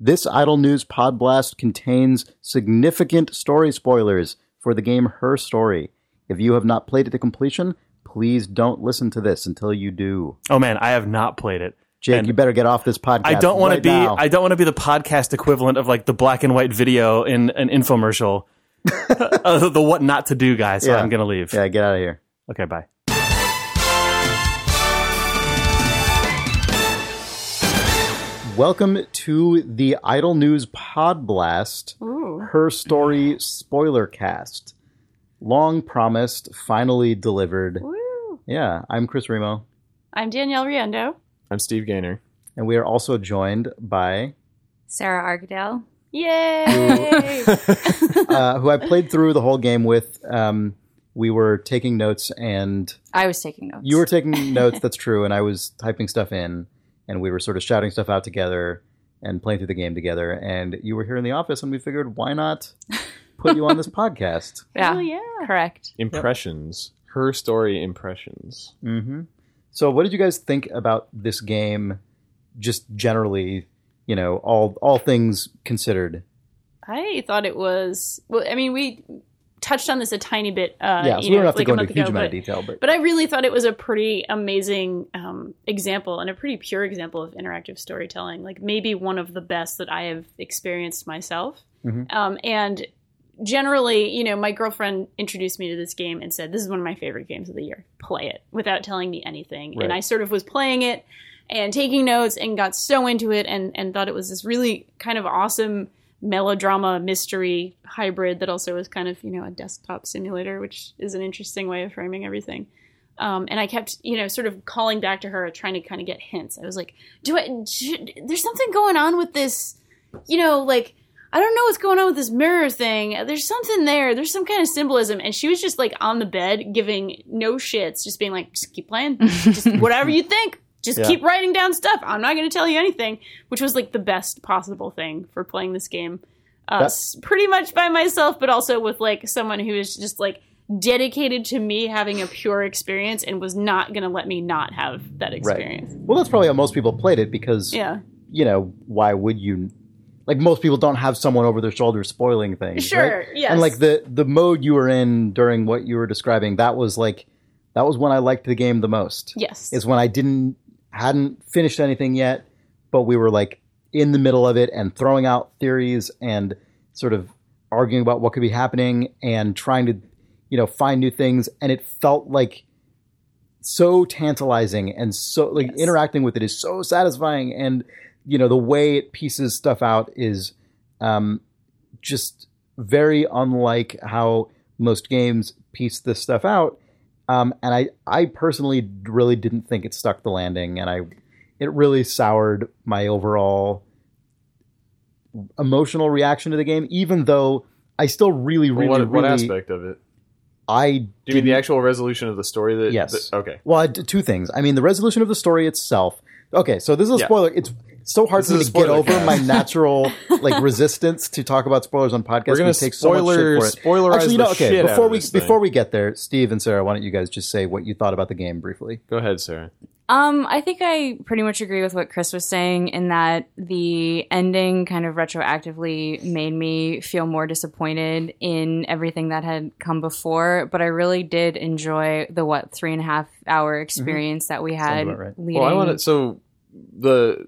This Idle News Pod Blast contains significant story spoilers for the game Her Story. If you have not played it to completion, please don't listen to this until you do. Oh man, I have not played it. Jake, And you better get off this podcast. I don't want right to be. now. I don't want to be the podcast equivalent of like the black and white video in an infomercial. uh, the what not to do guy. So Yeah. I'm gonna leave. Yeah, get out of here. Okay, bye. Welcome to the Idle News Podblast, Ooh. Her Story spoiler cast. Long promised, finally delivered. Woo. Yeah, I'm Chris Remo, I'm Danielle Riendeau. I'm Steve Gaynor. and we are also joined by Sarah Argadale. Yay! uh, who I played through the whole game with. Um, we were taking notes, and I was taking notes. you were taking notes. That's true, and I was typing stuff in, and we were sort of shouting stuff out together and playing through the game together. And you were here in the office, and we figured, why not put you on this podcast? yeah, Hell yeah. correct. Impressions. Her story impressions. hmm So, what did you guys think about this game? Just generally, you know, all all things considered. I thought it was. Well, I mean, we touched on this a tiny bit. Uh, yeah, so you we don't know, have to like go a into a huge ago, amount of but- detail, but But I really thought it was a pretty amazing um, example and a pretty pure example of interactive storytelling. Like maybe one of the best that I have experienced myself. Mhm. Um, and generally, you know, my girlfriend introduced me to this game and said, "This is one of my favorite games of the year. Play it," without telling me anything. Right. And I sort of was playing it and taking notes and got so into it and and thought it was this really kind of awesome melodrama mystery hybrid that also was kind of you know a desktop simulator which is an interesting way of framing everything. Um, and i kept you know sort of calling back to her trying to kind of get hints. I was like do i should, there's something going on with this you know like i don't know what's going on with this mirror thing. There's something there. There's some kind of symbolism. And she was just like on the bed giving no shits just being like just keep playing. Just whatever you think just Yeah. keep writing down stuff i'm not going to tell you anything which was like the best possible thing for playing this game uh, pretty much by myself but also with like someone who is just like dedicated to me having a pure experience and was not going to let me not have that experience well, that's probably how most people played it because yeah you know why would you? Like most people don't have someone over their shoulder spoiling things. Sure, right? yes. And like the the mode you were in during what you were describing, that was like that was when I liked the game the most. yes is when I didn't hadn't finished anything yet, but we were like in the middle of it and throwing out theories and sort of arguing about what could be happening and trying to you know find new things. And it felt like so tantalizing and so like Yes. interacting with it is so satisfying. And you know the way it pieces stuff out is um just very unlike how most games piece this stuff out um, and I, I personally really didn't think it stuck the landing, and I, it really soured my overall emotional reaction to the game. Even though I still really, really, what, what really, aspect of it? I Do you mean the actual resolution of the story? That Yes. that- okay. Well, I two things. I mean, the resolution of the story itself. Okay, so this is a Yeah. spoiler. It's so hard This for me to a get over cast. my natural like resistance to talk about spoilers on podcasts. We're gonna We take so spoiler shit spoilerize Actually, you know, the okay. shit out Before we this thing. before we get there, Steve and Sarah, why don't you guys just say what you thought about the game briefly? Go ahead, Sarah. Um, I think I pretty much agree with what Chris was saying in that the ending kind of retroactively made me feel more disappointed in everything that had come before. But I really did enjoy the what three and a half hour experience that we had right. leading. Well, I want to. So the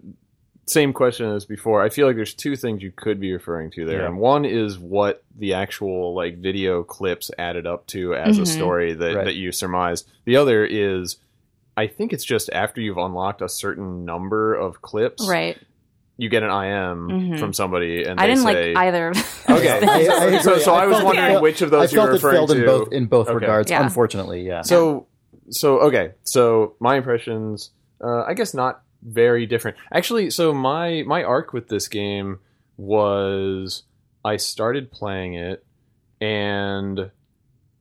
same question as before. I feel like there's two things you could be referring to there, Yeah. and one is what the actual like video clips added up to as a Mhm. story that Right. that you surmised. The other is. I think it's just after you've unlocked a certain number of clips, right. you get an IM Mhm. from somebody, and I they didn't say, like either. of Okay. I- I. So- so I was felt it wondering failed- which of those I you were felt it failed referring in to. both in both Okay. regards. Yeah. Unfortunately, yeah. So, so okay. So my impressions, uh, I guess, not very different. Actually, so my my arc with this game was I started playing it, and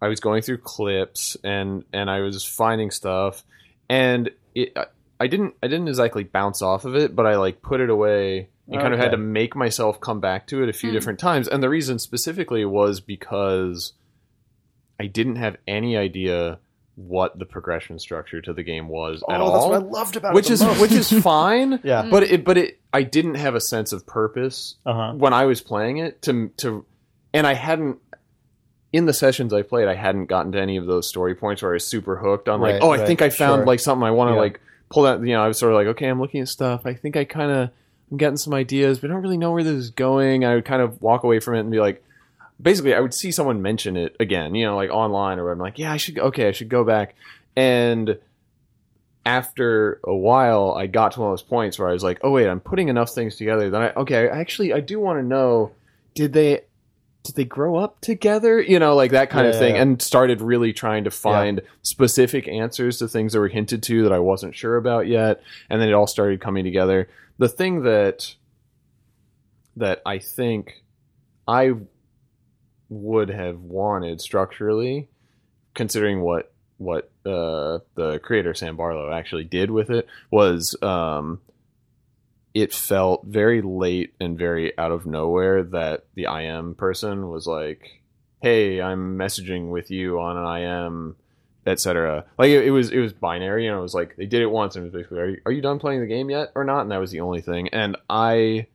I was going through clips, and and I was finding stuff, and it. I, I didn't. I didn't exactly bounce off of it, but I like put it away and kind of had to make myself come back to it a few Mm. different times. And the reason specifically was because I didn't have any idea what the progression structure to the game was at oh, all. that's what I loved about which it. is most. which is fine. Yeah. But it but it I didn't have a sense of purpose Uh-huh. when I was playing it to to and I hadn't in the sessions I played I hadn't gotten to any of those story points where I was super hooked on like Right, oh I think I found sure. like something I want to Yeah. like pull out you know I was sort of like okay I'm looking at stuff I think I kind of I'm getting some ideas but I don't really know where this is going I would kind of walk away from it and be like basically I would see someone mention it again, you know, like online or. I'm like, yeah, I should okay, I should go back. And after a while, I got to one of those points where I was like, oh wait, I'm putting enough things together that I okay, I actually I do want to know did they did they grow up together? You know, like that kind Yeah, of yeah, thing, yeah. and started really trying to find specific answers to things that were hinted to that I wasn't sure about yet, and then it all started coming together. The thing that that I think I would have wanted structurally, considering what what uh, the creator Sam Barlow actually did with it, was um, it felt very late and very out of nowhere that the IM person was like, "Hey, I'm messaging with you on an IM." etc. Like it, it was, it was binary, and it was like they did it once, and it was basically, "Are you, are you done playing the game yet, or not?" And that was the only thing. And I,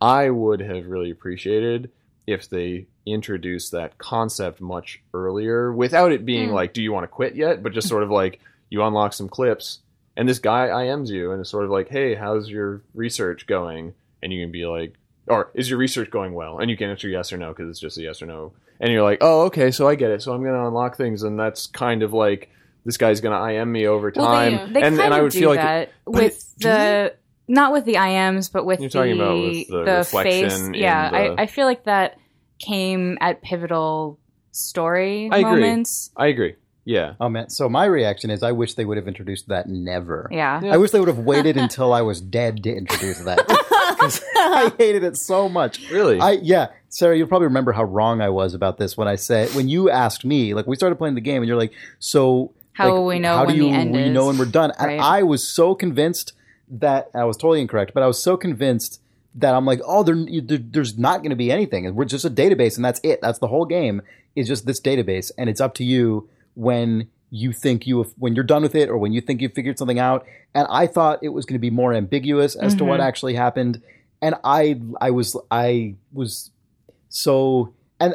I would have really appreciated if they introduced that concept much earlier without it being Mm. like, do you want to quit yet? But just sort of like, you unlock some clips and this guy IMs you and it's sort of like, hey, how's your research going? And you can be like, or is your research going well? And you can answer yes or no because it's just a yes or no. And you're like, oh, okay, so I get it. So I'm going to unlock things. And that's kind of like, this guy's going to IM me over Well, time. they, they and, and I would feel like, that but with it- the not with the IMs, but with You're the talking about with the reflection face. Yeah, the- I, I feel like that came at pivotal story I agree. moments. I agree. Yeah. Oh man! So my reaction is, I wish they would have introduced that never. Yeah. I wish they would have waited until I was dead to introduce that. 'Cause I hated it so much. Really? I yeah, Sarah, you'll probably remember how wrong I was about this when I said when you asked me, like we started playing the game, and you're like, so How like, will we know how when do you the end we is? know when we're done? Right. And I was so convinced that I was totally incorrect, but I was so convinced that I'm like, oh, there, there, there's not going to be anything. We're just a database, and that's it. That's the whole game. Is just this database, and it's up to you when you think you have, when you're done with it, or when you think you've figured something out. And I thought it was going to be more ambiguous as to what Mhm. actually happened, and I I was I was so and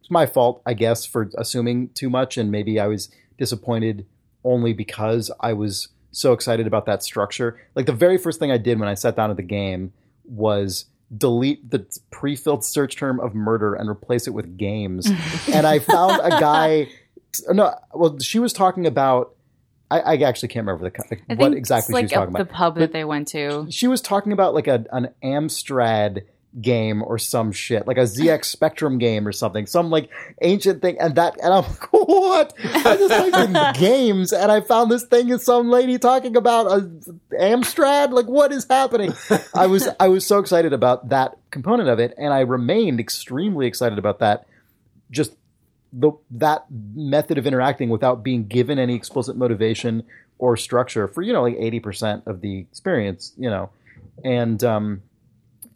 it's my fault, I guess, for assuming too much, and maybe I was disappointed only because I was so excited about that structure. Like the very first thing I did when I sat down at the game was delete the pre-filled search term of murder and replace it with games. and I found a guy. No, well, she was talking about. I, I actually can't remember the, I what exactly like she was talking about the pub But- that they went to. she was talking about like a an Amstrad game or some shit, like a ZX Spectrum game or something, some like ancient thing, and that, and I'm like, what? I just in games, and I found this thing is some lady talking about a Amstrad. Like, what is happening? I was I was so excited about that component of it, and I remained extremely excited about that. Just the that method of interacting without being given any explicit motivation or structure for you know like 80% of the experience you know and um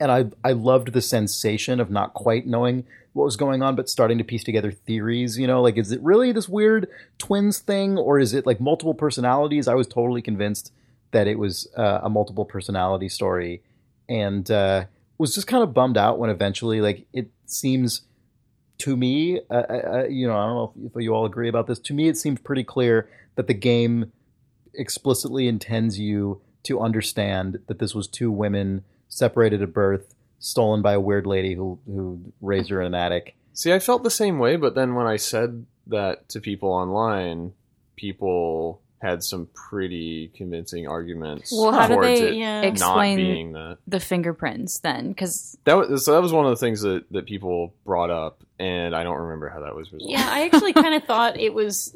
and i i loved the sensation of not quite knowing what was going on but starting to piece together theories you know like is it really this weird twins thing or is it like multiple personalities i was totally convinced that it was uh, a multiple personality story and uh was just kind of bummed out when eventually like it seems to me, uh, uh, you know, I don't know if, if you all agree about this. To me, it seems pretty clear that the game explicitly intends you to understand that this was two women separated at birth, stolen by a weird lady who who raised her in an attic. See, I felt the same way, but then when I said that to people online, people had some pretty convincing arguments Well, how do towards they it yeah. not explain being that. the fingerprints then? Because That was so that was one of the things that, that people brought up, and I don't remember how that was resolved. Yeah, I actually kind of thought it was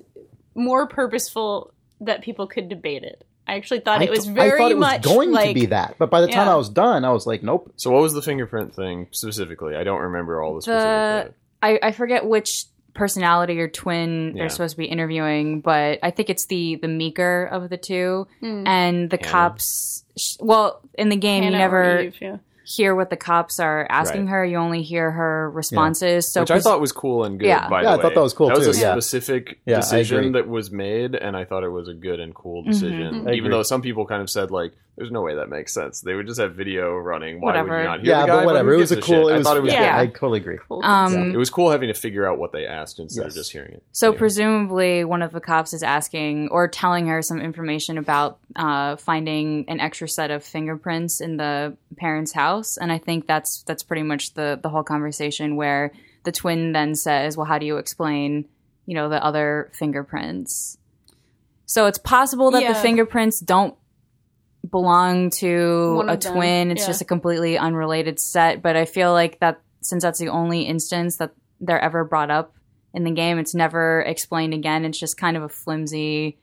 more purposeful that people could debate it. I actually thought it was th- very I thought it was much going like to be that, but by the time Yeah. I was done, I was like, nope. So what was the fingerprint thing specifically? I don't remember all the specifics. The- of it. I, I forget which personality or twin Yeah. they're supposed to be interviewing, but I think it's the the meeker of the two, Hmm. and the Hannah. cops. sh- Well, in the game, Hannah you or never Eve, yeah. Hear what the cops are asking Right. her. You only hear her responses. So which I pres- thought was cool and good. Yeah. by Yeah, the I thought that was cool, That was a yeah. specific Yeah, I agree. decision that was made, and I thought it was a good and cool mm-hmm. decision. Mm-hmm. I Even though some people kind of said like, "There's no way that makes sense." They would just have video running. Why would Whatever. you not hear yeah, the guy? but whatever. It was a cool. shit? It was, I thought it was yeah, Yeah. I totally agree. Cool. um, It was cool having to figure out what they asked instead Yes. of just hearing it. So Yeah. presumably, one of the cops is asking or telling her some information about uh, finding an extra set of fingerprints in the parents' house, and I think that's that's pretty much the the whole conversation where the twin then says, "Well, how do you explain, you know, the other fingerprints?" So it's possible that the fingerprints don't belong to One a twin. It's yeah. just a completely unrelated set. But I feel like that since that's the only instance that they're ever brought up in the game, it's never explained again. It's just kind of a flimsy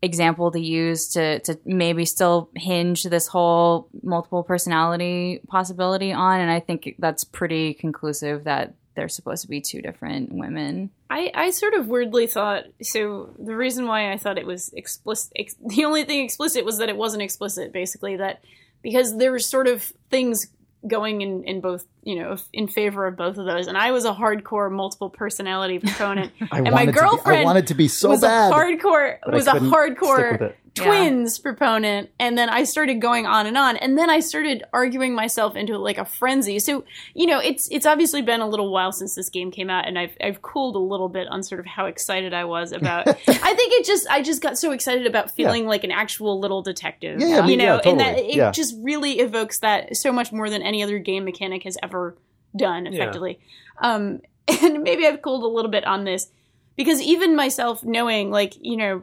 example to use to to maybe still hinge this whole multiple personality possibility on. And I think that's pretty conclusive that they're supposed to be two different women. I, I sort of weirdly thought so the reason why I thought it was explicit ex, the only thing explicit was that it wasn't explicit basically that because there were sort of things going in, in both you know in favor of both of those and I was a hardcore multiple personality proponent and my wanted to be- girlfriend I wanted to be so was bad. a hardcore was a couldn't stick hardcore it. Yeah. twins proponent and then I started going on and on and then I started arguing myself into like a frenzy. So, you know, it's it's obviously been a little while since this game came out and I've I've cooled a little bit on sort of how excited I was about I think it just I just got so excited about feeling like an actual little detective. Yeah, yeah, you know, yeah, and that it Yeah. just really evokes that so much more than any other game mechanic has ever done effectively. Um and maybe I've cooled a little bit on this because even myself knowing like, you know,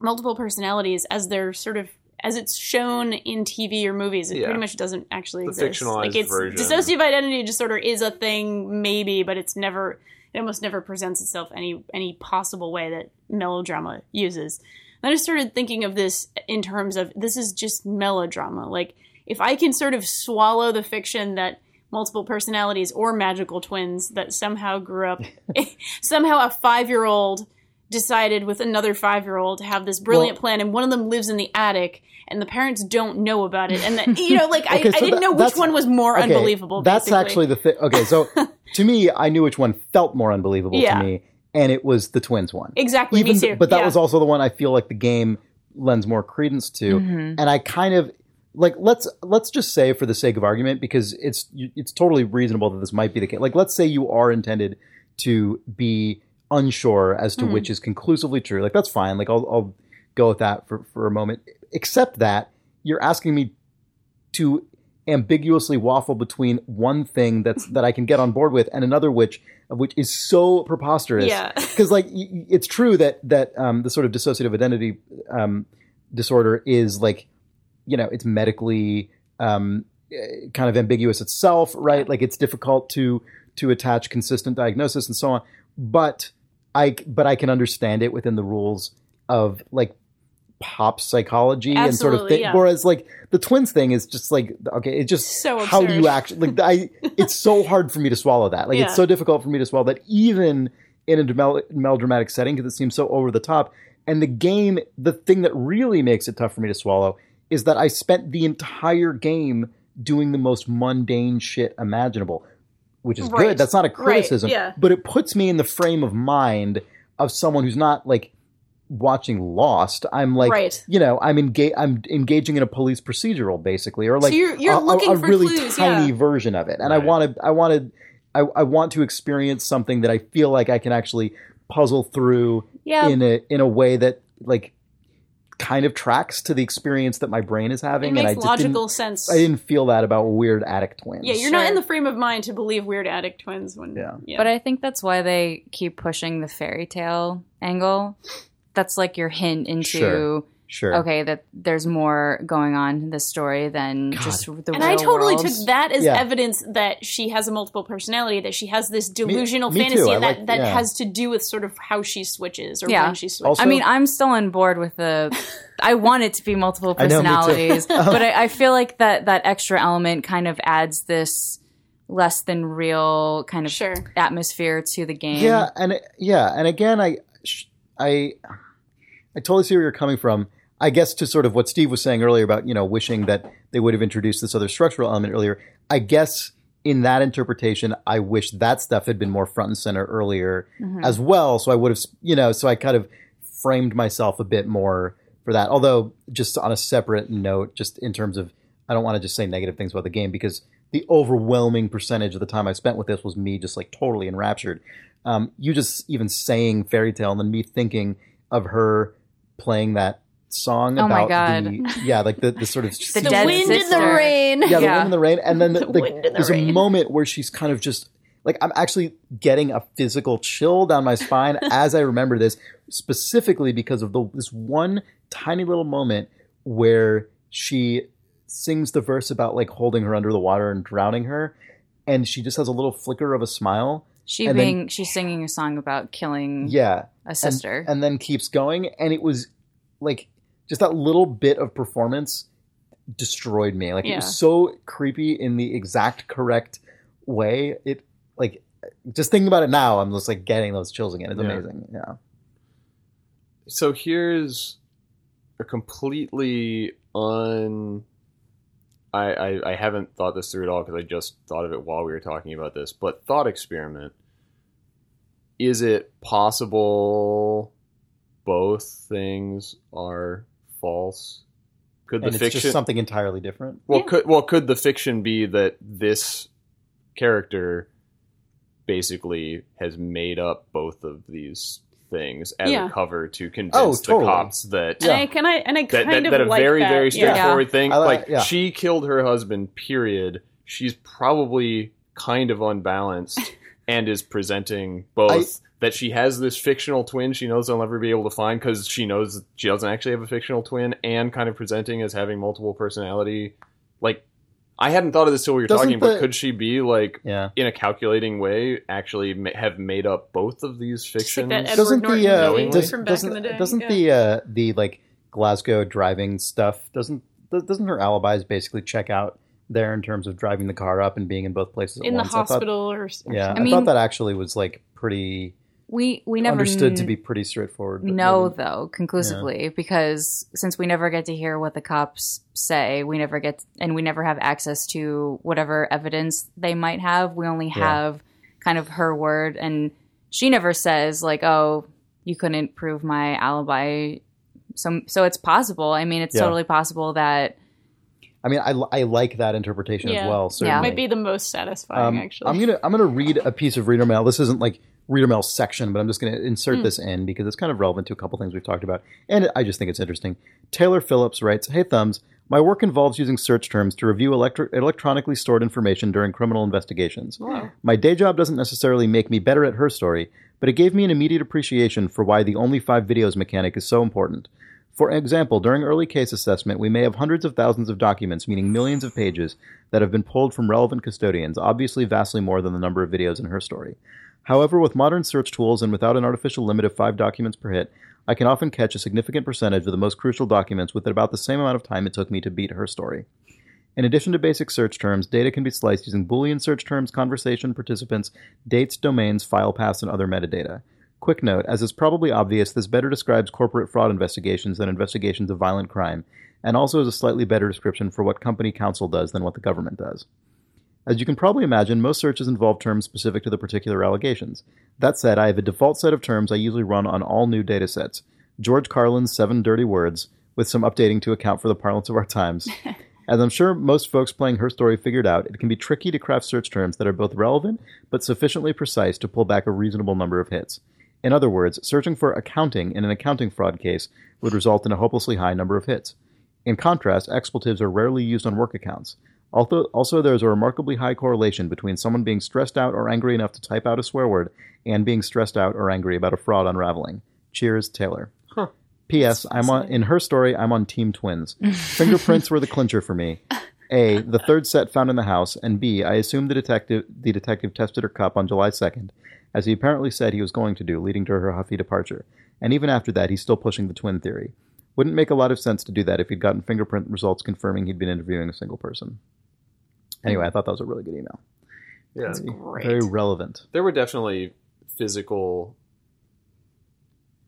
multiple personalities as they're sort of as it's shown in TV or movies, it Yeah. pretty much doesn't actually The exist. fictionalized like it's version. dissociative identity disorder is a thing, maybe, but it's never it almost never presents itself any any possible way that melodrama uses. And I just started thinking of this in terms of this is just melodrama. Like if I can sort of swallow the fiction that multiple personalities or magical twins that somehow grew up somehow a five year old decided with another five year old to have this brilliant Well- plan and one of them lives in the attic and the parents don't know about it and you know like I, Okay, I so didn't that- know which one was more Okay, unbelievable That's basically. actually the thing. Okay, so to me, I knew which one felt more unbelievable Yeah. to me, and it was the twins one. exactly Even me too but that yeah. was also the one I feel like the game lends more credence to, Mm-hmm. and I kind of like let's let's just say for the sake of argument because it's it's totally reasonable that this might be the case. Like let's say you are intended to be unsure as to which is conclusively true. Like that's fine. Like I'll, I'll go with that for for a moment. Except that you're asking me to ambiguously waffle between one thing that's that I can get on board with and another which which is so preposterous. Yeah. because like it's true that that um, the sort of dissociative identity um, disorder is like you know it's medically um, eh, kind of ambiguous itself, right? Like it's difficult to to attach consistent diagnosis and so on. But I but I can understand it within the rules of like pop psychology and sort of Absolutely, thing. yeah. Whereas like the twins thing is just like okay, it's just So how do you actually like I it's so hard for me to swallow that. Like Yeah. it's so difficult for me to swallow that even in a mel- melodramatic setting because it seems so over the top. And the game, the thing that really makes it tough for me to swallow is that I spent the entire game doing the most mundane shit imaginable, which is Right. good. That's not a Right, criticism, yeah. but it puts me in the frame of mind of someone who's not like watching Lost. I'm like, Right. you know, I'm engage, I'm engaging in a police procedural basically, or like you're- you're a, a- looking a for really clues, tiny yeah. version of it. And I Right. want to, I wanted, I, I want to experience something that I feel like I can actually puzzle through Yeah. in a in a way that like kind of tracks to the experience that my brain is it having. and I makes logical didn't, sense I didn't feel that about weird addict twins. yeah you're not in the frame of mind to believe weird addict twins when Yeah. But I think that's why they keep pushing the fairy tale angle. That's like your hint into Sure. Sure. okay that there's more going on in this story than just the and I totally world. took that as Yeah. evidence that she has a multiple personality, that she has this delusional me too. fantasy, that, like- that yeah. has to do with sort of how she switches or Yeah. when she switches. Also- I mean, I'm still on board with the. I want it to be multiple I know, personalities, but I, I feel like that that extra element kind of adds this less than real kind of Sure. atmosphere to the game. Yeah, and yeah, and again, I, I, I totally see where you're coming from. I guess to sort of what Steve was saying earlier about you know wishing that they would have introduced this other structural element earlier. I guess in that interpretation, I wish that stuff had been more front and center earlier as well. So I would have you know so I kind of framed myself a bit more for that. Although just on a separate note, just in terms of I don't want to just say negative things about the game because the overwhelming percentage of the time I spent with this was me just like totally enraptured. Um, you just even saying fairy tale and then me thinking of her playing that song Oh my about God. the yeah like the, the sort of The The dead wind and the rain. yeah, the Yeah. wind and the rain, and then the, The the- wind and the there's a moment where she's kind of just like I'm actually getting a physical chill down my spine as I remember this, specifically because of the this one tiny little moment where she sings the verse about like holding her under the water and drowning her, and she just has a little flicker of a smile. She And then- being she's singing a song about killing Yeah, a sister. and then keeps going, and it was like just that little bit of performance destroyed me. Like it was so creepy in the exact correct way. It like just thinking about it now, I'm just like getting those chills again. It's Yeah. amazing. Yeah. so here's a completely un I, I, I haven't thought this through at all because I just thought of it while we were talking about this. But thought experiment: Is it possible both things are false? Could the and it's fiction just something entirely different. well Yeah. could well could the fiction be that this character basically has made up both of these things as Yeah. a cover to convince Oh, the cops that And I can I and I that, kind that, of that a like very that. very Yeah. straightforward thing I like- like yeah. she killed her husband period she's probably kind of unbalanced and is presenting both that she has this fictional twin she knows they'll never be able to find because she knows she doesn't actually have a fictional twin and kind of presenting as having multiple personality like i hadn't thought of this till we were Doesn't talking but could she be like Yeah. in a calculating way actually ma- have made up both of these Just like fictions that Doesn't Norton the uh, does, doesn't, the doesn't yeah. the uh, the like Glasgow driving stuff doesn't doesn't her alibis basically check out there in terms of driving the car up and being in both places at in the once? I thought- hospital or, or Yeah, I, something. I thought that actually was like pretty we we never understood to be pretty straightforward. but know maybe- though conclusively because since we never get to hear what the cops say we never get and we never have access to whatever evidence they might have we only Yeah. have kind of her word and she never says like oh you couldn't prove my alibi so so it's possible i mean it's Yeah. totally possible that I mean, I, I like that interpretation Yeah. as well. Yeah. Certainly. might be the most satisfying Um, actually. I'm gonna I'm gonna read a piece of reader mail. This isn't like reader mail section, but I'm just gonna insert hmm. this in because it's kind of relevant to a couple things we've talked about, and I just think it's interesting. Taylor Phillips writes, "Hey Thumbs, my work involves using search terms to review electro- electronically stored information during criminal investigations. Wow. My day job doesn't necessarily make me better at her story, but it gave me an immediate appreciation for why the only five videos mechanic is so important." For example, during early case assessment, we may have hundreds of thousands of documents, meaning millions of pages, that have been pulled from relevant custodians, obviously vastly more than the number of videos in her story. However, with modern search tools and without an artificial limit of five documents per hit, I can often catch a significant percentage of the most crucial documents within about the same amount of time it took me to beat her story. In addition to basic search terms, data can be sliced using Boolean search terms, conversation participants, dates, domains, file paths, and other metadata. Quick note, as is probably obvious, this better describes corporate fraud investigations than investigations of violent crime, and also is a slightly better description for what company counsel does than what the government does. As you can probably imagine, most searches involve terms specific to the particular allegations. That said, I have a default set of terms I usually run on all new datasets. George Carlin's Seven Dirty Words, with some updating to account for the parlance of our times. As I'm sure most folks playing her story figured out, it can be tricky to craft search terms that are both relevant but sufficiently precise to pull back a reasonable number of hits. In other words, searching for accounting in an accounting fraud case would result in a hopelessly high number of hits. In contrast, expletives are rarely used on work accounts. Also, also, there is a remarkably high correlation between someone being stressed out or angry enough to type out a swear word and being stressed out or angry about a fraud unraveling. Cheers, Taylor. P.S. I'm on in her story. I'm on Team Twins. Fingerprints were the clincher for me. A. The third set found in the house, and B. I assume the detective the detective tested her cup on July 2nd, as he apparently said he was going to do, leading to her huffy departure. And even after that, he's still pushing the twin theory. Wouldn't make a lot of sense to do that if he'd gotten fingerprint results confirming he'd been interviewing a single person. Anyway, I thought that was a really good email. yeah Great. Very relevant. there were definitely physical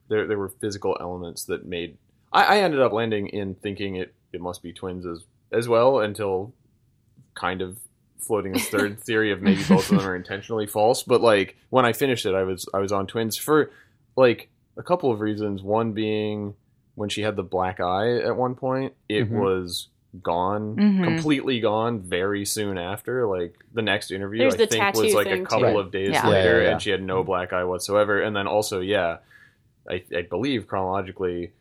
there there were physical elements that made I, I ended up landing in thinking it it must be twins as as well until kind of floating this third theory of maybe both of them are intentionally false. But like when I finished it, I was I was on twins for like a couple of reasons. One being when she had the black eye at one point, it Mhm. was gone, Mhm. completely gone very soon after. Like the next interview, There's I think was like a couple too. of days Yeah. Yeah, later, yeah, yeah. and she had no black eye whatsoever. And then also, yeah, I, I believe chronologically,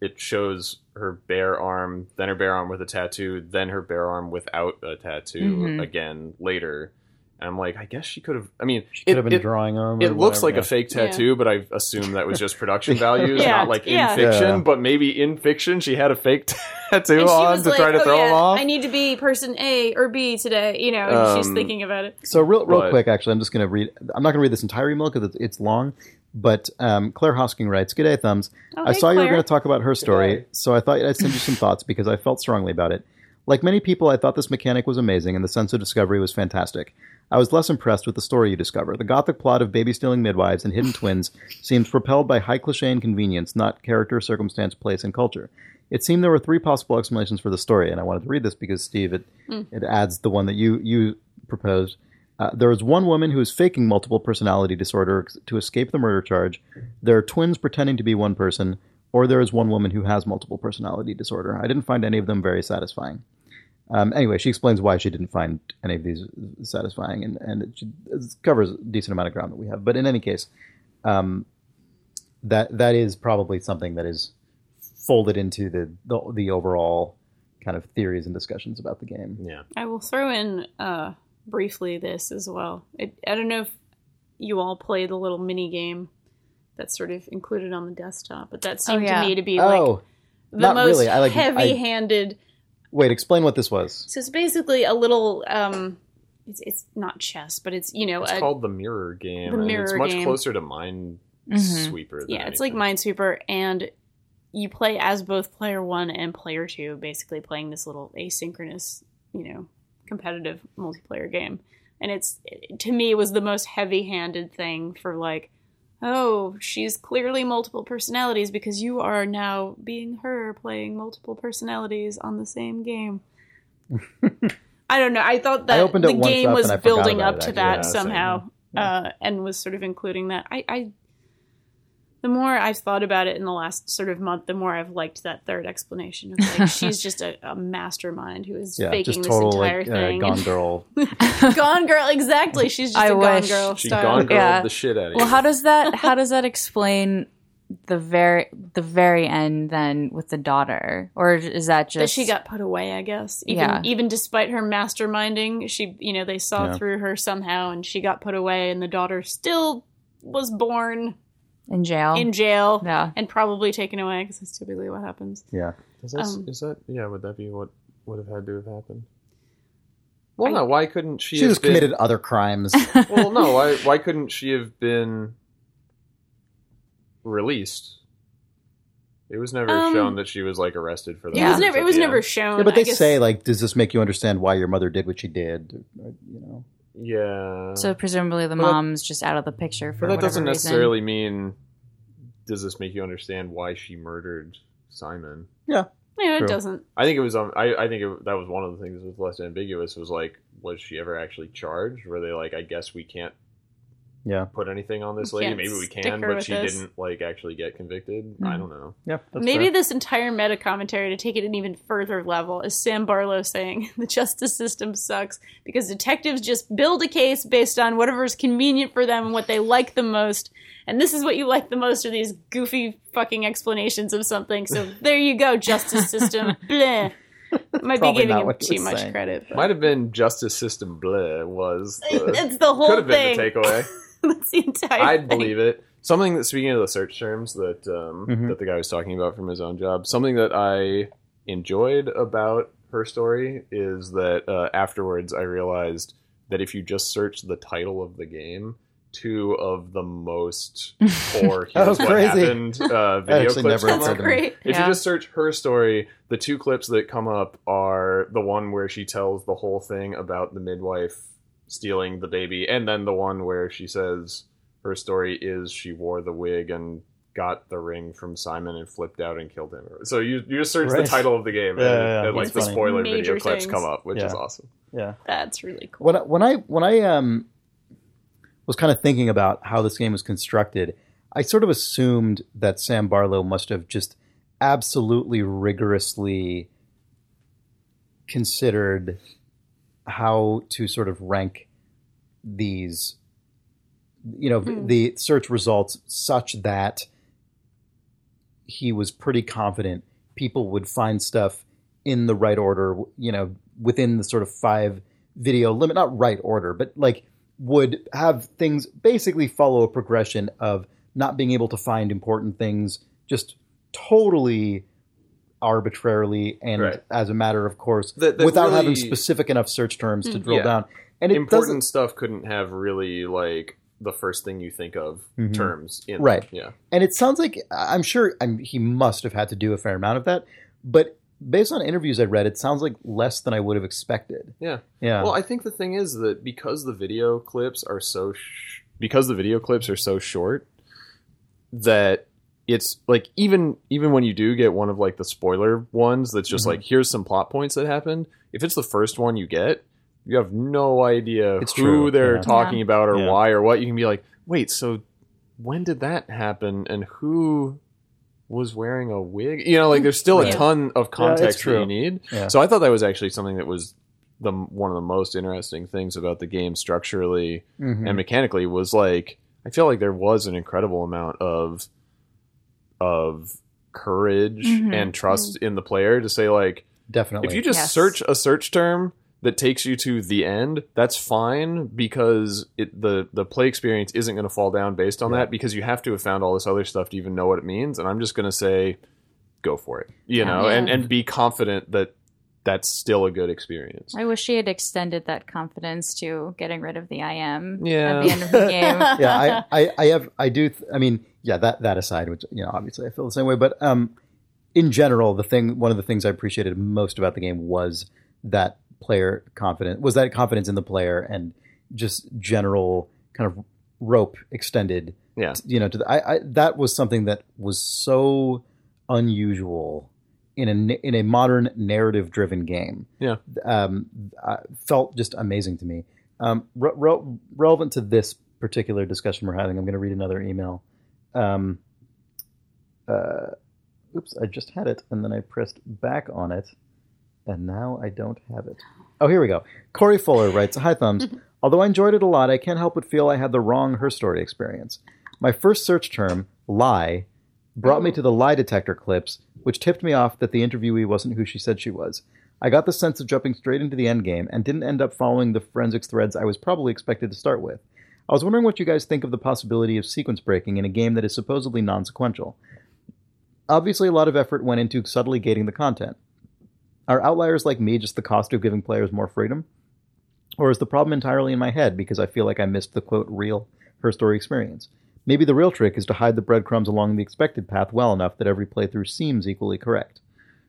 it shows her bare arm, then her bare arm with a tattoo, then her bare arm without a tattoo Mhm. again later. And I'm like, I guess she could have. I mean, She could it, have been it, drawing them. it or looks whatever, like yeah. a fake Yeah. tattoo, but I assume that was just production values, Yeah, not like in yeah. fiction. Yeah. But maybe in fiction, she had a fake tattoo on to like, try to "Oh, throw yeah, him off. I need to be person A or B today. You know, and she's Um, thinking about it. So real, real But- quick, actually, I'm just going to read. I'm not going to read this entire email because it's, it's long. But um, Claire Hosking writes, "Good day, thumbs. Oh, I hey, saw you were going to talk about her story, so I thought I'd send you some thoughts because I felt strongly about it. Like many people, I thought this mechanic was amazing and the sense of discovery was fantastic. I was less impressed with the story you discover. The gothic plot of baby stealing midwives and hidden twins seems propelled by high cliche and convenience, not character, circumstance, place, and culture. It seemed there were three possible explanations for the story, and I wanted to read this because Steve, it, it adds the one that you you proposed. Uh, there is one woman who is faking multiple personality disorder to escape the murder charge. There are twins pretending to be one person, or there is one woman who has multiple personality disorder. I didn't find any of them very satisfying. Um, anyway, she explains why she didn't find any of these satisfying, and, and it, it covers a decent amount of ground that we have. But in any case, um, that that is probably something that is folded into the, the the overall kind of theories and discussions about the game. yeah. I will throw in uh, briefly this as well. It, I don't know if you all play the little mini game that's sort of included on the desktop, but that seemed yeah. to me to be like oh, the most really. Like- heavy-handed. Wait, explain what this was. So it's basically a little. Um, it's, it's not chess, but it's you know It's a, called the Mirror Game. The and it's Mirror much Game. closer to Minesweeper. Mhm. Than yeah, it's like anything. Minesweeper, and you play as both player one and player two, basically playing this little asynchronous, you know, competitive multiplayer game. And it's to me it was the most heavy-handed thing for like, oh, she's clearly multiple personalities because you are now being her playing multiple personalities on the same game. I don't know. I thought that I the game was and I forgot building up to that Yeah, somehow, uh, and was sort of including that. I, I the more I've thought about it in the last sort of month, the more I've liked that third explanation of like she's just a, a mastermind who is Yeah, faking just this total entire like uh, thing. Gone Girl. Gone girl, exactly. She's just I a gone girl She style. gone girl Yeah. the shit out of Well, you. how does that how does that explain the very the very end then with the daughter, or is that just That she got put away, I guess. Even Yeah. even despite her masterminding, she you know they saw Yeah. through her somehow, and she got put away, and the daughter still was born in jail? in jail yeah, and probably taken away because that's typically what happens. Yeah. Is that, Um, is that yeah? Would that be what would have had to have happened? Well, I- no. Why couldn't she? She have just been- committed other crimes. Well, no. Why why couldn't she have been released? It was never Um, shown that she was like arrested for that. It was Yeah. never it was never shown. yeah, but they I guess- say like, does this make you understand why your mother did what she did? Or, you know. Yeah. so presumably the But that- mom's just out of the picture for but that doesn't reason. necessarily mean. Does this make you understand why she murdered Simon? yeah, it True. doesn't. I think it was. Um, I, I think it, that was one of the things that was less ambiguous. Was like, was she ever actually charged? Were they like, I guess we can't Yeah. put anything on this We lady? can't Maybe we stick can, her but with she this. didn't like actually get convicted. I Hmm. don't know. Yeah. That's Maybe fair. this entire meta commentary to take it an even further level is Sam Barlow saying the justice system sucks because detectives just build a case based on whatever's convenient for them and what they like the most. And this is what you like the most are these goofy fucking explanations of something. So there you go, justice system. Bleh. Might Probably be giving not him what he too was much saying. credit. but- Might have been justice system bleh was the, It's the whole could have thing. been the takeaway. That's the entire I'd thing. believe it. Something that speaking of the search terms that um, Mhm. that the guy was talking about from his own job, something that I enjoyed about her story is that uh, afterwards I realized that if you just search the title of the game, two of the most or here's Oh, what crazy. happened uh, video actually clips never come occurred That's up. great. If Yeah. you just search her story, the two clips that come up are the one where she tells the whole thing about the midwife stealing the baby, and then the one where she says her story is she wore the wig and got the ring from Simon and flipped out and killed him. So you you just search Right. the title of the game Yeah, and, yeah, yeah. and, like It's the spoiler Major video clips things. come up, which is awesome. Yeah. That's really cool. when I, when I when I um was kind of thinking about how this game was constructed, I sort of assumed that Sam Barlow must have just absolutely rigorously considered how to sort of rank these you know Hmm. the search results such that he was pretty confident people would find stuff in the right order you know within the sort of five video limit not right order but like would have things basically follow a progression of not being able to find important things just totally arbitrarily and Right. as a matter of course That- that without having specific enough search terms to Mm. drill Yeah. down and it Important stuff couldn't have really like the first thing you think of Mhm. terms in Right. Yeah. and it sounds like I'm sure I'm, he must have had to do a fair amount of that, but based on interviews I read, it sounds like less than I would have expected. Yeah. Yeah, Well, I think the thing is that because the video clips are so sh- because the video clips are so short that it's like even even when you do get one of like the spoiler ones that's just Mhm. like here's some plot points that happened if it's the first one you get you have no idea It's who true, they're yeah. talking about or Yeah. why or what you can be like wait so when did that happen and who was wearing a wig you know like there's still a ton of context that you need Yeah. so I thought that was actually something that was the one of the most interesting things about the game structurally Mhm. and mechanically was like I feel like there was an incredible amount of of courage Mhm. and trust in the player to say like definitely. if you just Yes. search a search term that takes you to the end, that's fine because it the the play experience isn't going to fall down based on Yeah. that because you have to have found all this other stuff to even know what it means. And I'm just going to say, go for it, you know, Yeah. and and be confident that that's still a good experience. I wish she had extended that confidence to getting rid of the IM Yeah. at the end of the game. yeah, I, I, I have, I do. Th- I mean, yeah, that that aside, which you know, obviously, I feel the same way. But um, in general, the thing, one of the things I appreciated most about the game was that player confidence, was that confidence in the player, and just general kind of rope extended. Yeah. you know, to the, I, I that was something that was so unusual in a in a modern narrative driven game. Yeah. um, uh, felt just amazing to me. Um, re- re- relevant to this particular discussion we're having, I'm going to read another email. Um, uh, oops, I just had it, and then I pressed back on it, and now I don't have it. Oh, here we go. Corey Fuller writes, "Hi thumbs. Although I enjoyed it a lot, I can't help but feel I had the wrong Her Story experience. My first search term, lie, brought me to the lie detector clips, which tipped me off that the interviewee wasn't who she said she was. I got the sense of jumping straight into the endgame and didn't end up following the forensics threads I was probably expected to start with. I was wondering what you guys think of the possibility of sequence breaking in a game that is supposedly non sequential. Obviously, a lot of effort went into subtly gating the content. Are outliers like me just the cost of giving players more freedom? Or is the problem entirely in my head because I feel like I missed the quote real her story experience? Maybe the real trick is to hide the breadcrumbs along the expected path well enough that every playthrough seems equally correct.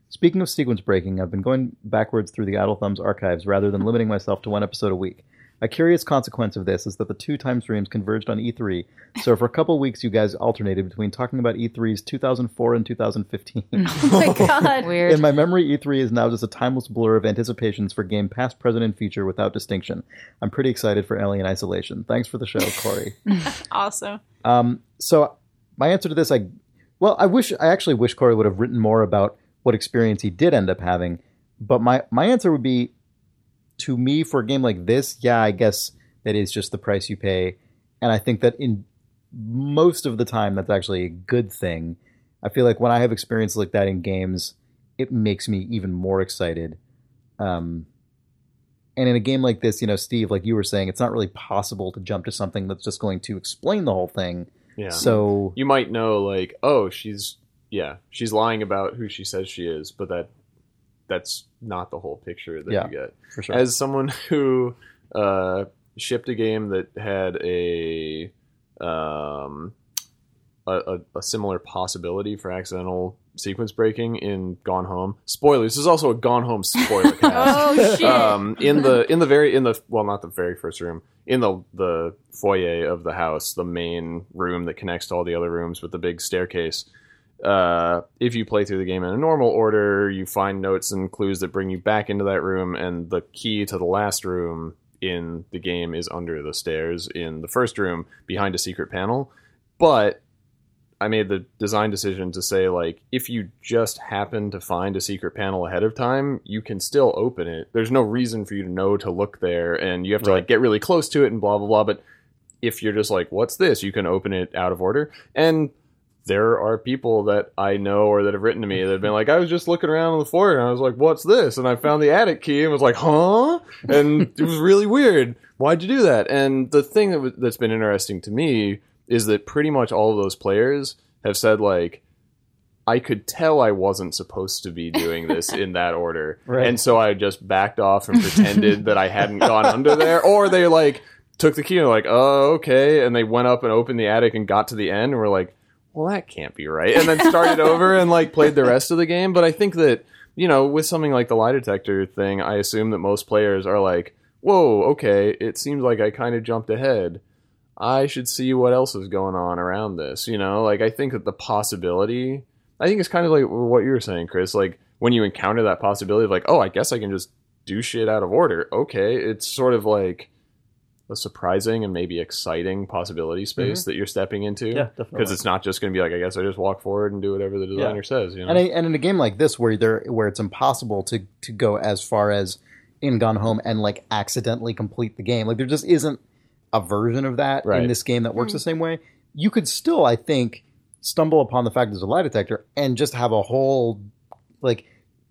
Speaking of sequence breaking, I've been going backwards through the Idle Thumbs archives rather than limiting myself to one episode a week. A curious consequence of this is that the two time streams converged on E3, so for a couple weeks you guys alternated between talking about E3's 2004 and 2015. oh my god. Weird. In my memory, E3 is now just a timeless blur of anticipations for game past, present, and future without distinction. I'm pretty excited for Alien Isolation. Thanks for the show, Corey. awesome. Um, so my answer to this, I well, I wish I actually wish Corey would have written more about what experience he did end up having. But my my answer would be, to me, for a game like this, yeah, I guess that is just the price you pay, and I think that in most of the time, that's actually a good thing. I feel like when I have experiences like that in games, it makes me even more excited. Um, and in a game like this, you know, Steve, like you were saying, it's not really possible to jump to something that's just going to explain the whole thing. Yeah. So you might know like, oh, she's yeah, she's lying about who she says she is, but that that's not the whole picture that Yeah. you get. for sure, As someone who uh, shipped a game that had a um, a, a, a similar possibility for accidental sequence breaking in Gone Home. Spoilers. This is also a Gone Home spoiler cast. Oh shit! um, in the in the very in the well, not the very first room, in the the foyer of the house, the main room that connects to all the other rooms with the big staircase. Uh, if you play through the game in a normal order, you find notes and clues that bring you back into that room, and the key to the last room in the game is under the stairs in the first room behind a secret panel. But I made the design decision to say like if you just happen to find a secret panel ahead of time, you can still open it. There's no reason for you to know to look there and you have to like get really close to it and blah blah blah, but if you're just like what's this, you can open it out of order. And there are people that I know or that have written to me that have been like, I was just looking around on the floor and I was like, what's this? And I found the attic key and was like, huh? And it was really weird. Why'd you do that? And the thing that w- that's been interesting to me is that pretty much all of those players have said like, I could tell I wasn't supposed to be doing this in that order. Right. And so I just backed off and pretended that I hadn't gone under there. Or they like took the key and were like, oh, okay. And they went up and opened the attic and got to the end and were like, well, that can't be right. And then started over and like played the rest of the game. But I think that, you know, with something like the lie detector thing, I assume that most players are like, whoa, okay, it seems like I kind of jumped ahead. I should see what else is going on around this. You know, like I think that the possibility, I think it's kind of like what you were saying, Chris. Like when you encounter that possibility of like, oh, I guess I can just do shit out of order. Okay, it's sort of like a surprising and maybe exciting possibility mm-hmm. space that you're stepping into. Yeah, definitely. Because it's not just going to be like, I guess I just walk forward and do whatever the designer says. You know? And, I, and in a game like this, where there where it's impossible to to go as far as in Gone Home and like accidentally complete the game, like there just isn't a version of that Right. in this game that works hmm. the same way. You could still, I think, stumble upon the fact there's a lie detector and just have a whole like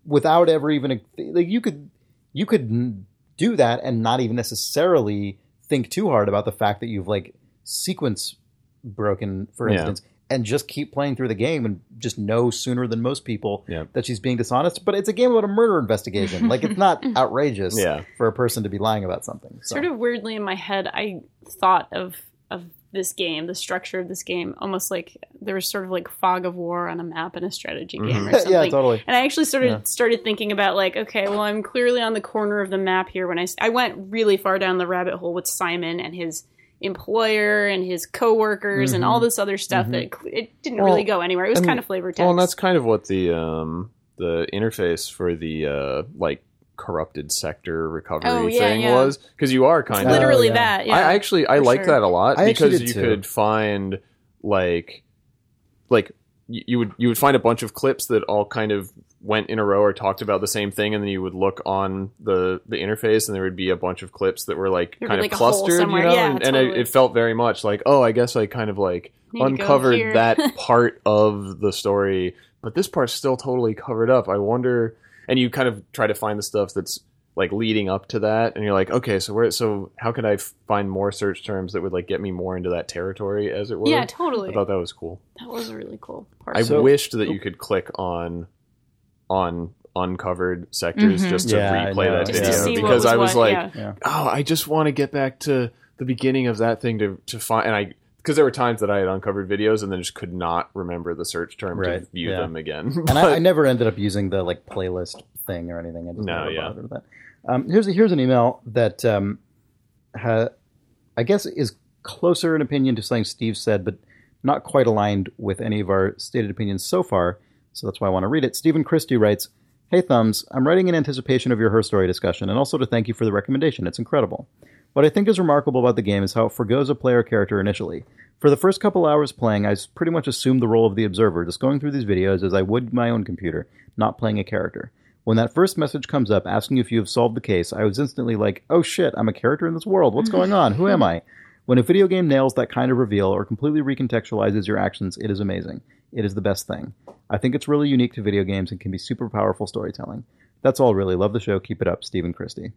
without ever even like you could you could do that and not even necessarily think too hard about the fact that you've like sequence broken, for Yeah. instance, and just keep playing through the game and just know sooner than most people Yeah. that she's being dishonest. But it's a game about a murder investigation. like it's not outrageous Yeah. for a person to be lying about something. So. sort of weirdly in my head, I thought of of this game, the structure of this game, almost like there was sort of like fog of war on a map in a strategy game or something. yeah, totally. And I actually started Yeah. started thinking about like, okay, well, I'm clearly on the corner of the map here. When I I went really far down the rabbit hole with Simon and his employer and his coworkers and all this other stuff that cl- it didn't really Mm-hmm. Go anywhere. It was and- kind of flavor text. Well, and that's kind of what the um the interface for the uh like corrupted sector recovery Oh, yeah, thing yeah. was because you are kind oh, of literally yeah. that. Yeah. I actually I like sure. that a lot I because you too. could find like like you would you would find a bunch of clips that all kind of went in a row or talked about the same thing and then you would look on the the interface and there would be a bunch of clips that were like There'd kind be, of like, a clustered you know Yeah, and, and it, it felt very much like oh I guess I kind of like Need uncovered that part of the story but this part's still totally covered up I wonder and you kind of try to find the stuff that's like leading up to that and you're like okay so where so how could i f- find more search terms that would like get me more into that territory as it were yeah, totally. i thought that was cool that was a really cool part. i So- wished that you could click on on uncovered sectors Mhm. just to Yeah, replay that Just video because was i was what, like yeah. oh i just want to get back to the beginning of that thing to to find and i because there were times that I had uncovered videos and then just could not remember the search term Right, to view yeah. them again. and I, I never ended up using the like playlist thing or anything. I just No, never yeah. bothered with that. Um, here's here's an email that um, ha, I guess is closer in opinion to something Steve said, but not quite aligned with any of our stated opinions so far. So that's why I want to read it. Stephen Christie writes, "Hey Thumbs, I'm writing in anticipation of your Her Story discussion, and also to thank you for the recommendation. It's incredible. What I think is remarkable about the game is how it forgoes a player character initially. For the first couple hours playing, I pretty much assumed the role of the observer, just going through these videos as I would my own computer, not playing a character. When that first message comes up asking if you have solved the case, I was instantly like, oh shit, I'm a character in this world. What's going on? Who am I? When a video game nails that kind of reveal or completely recontextualizes your actions, it is amazing. It is the best thing. I think it's really unique to video games and can be super powerful storytelling. That's all, really. Love the show. Keep it up, Stephen Christie.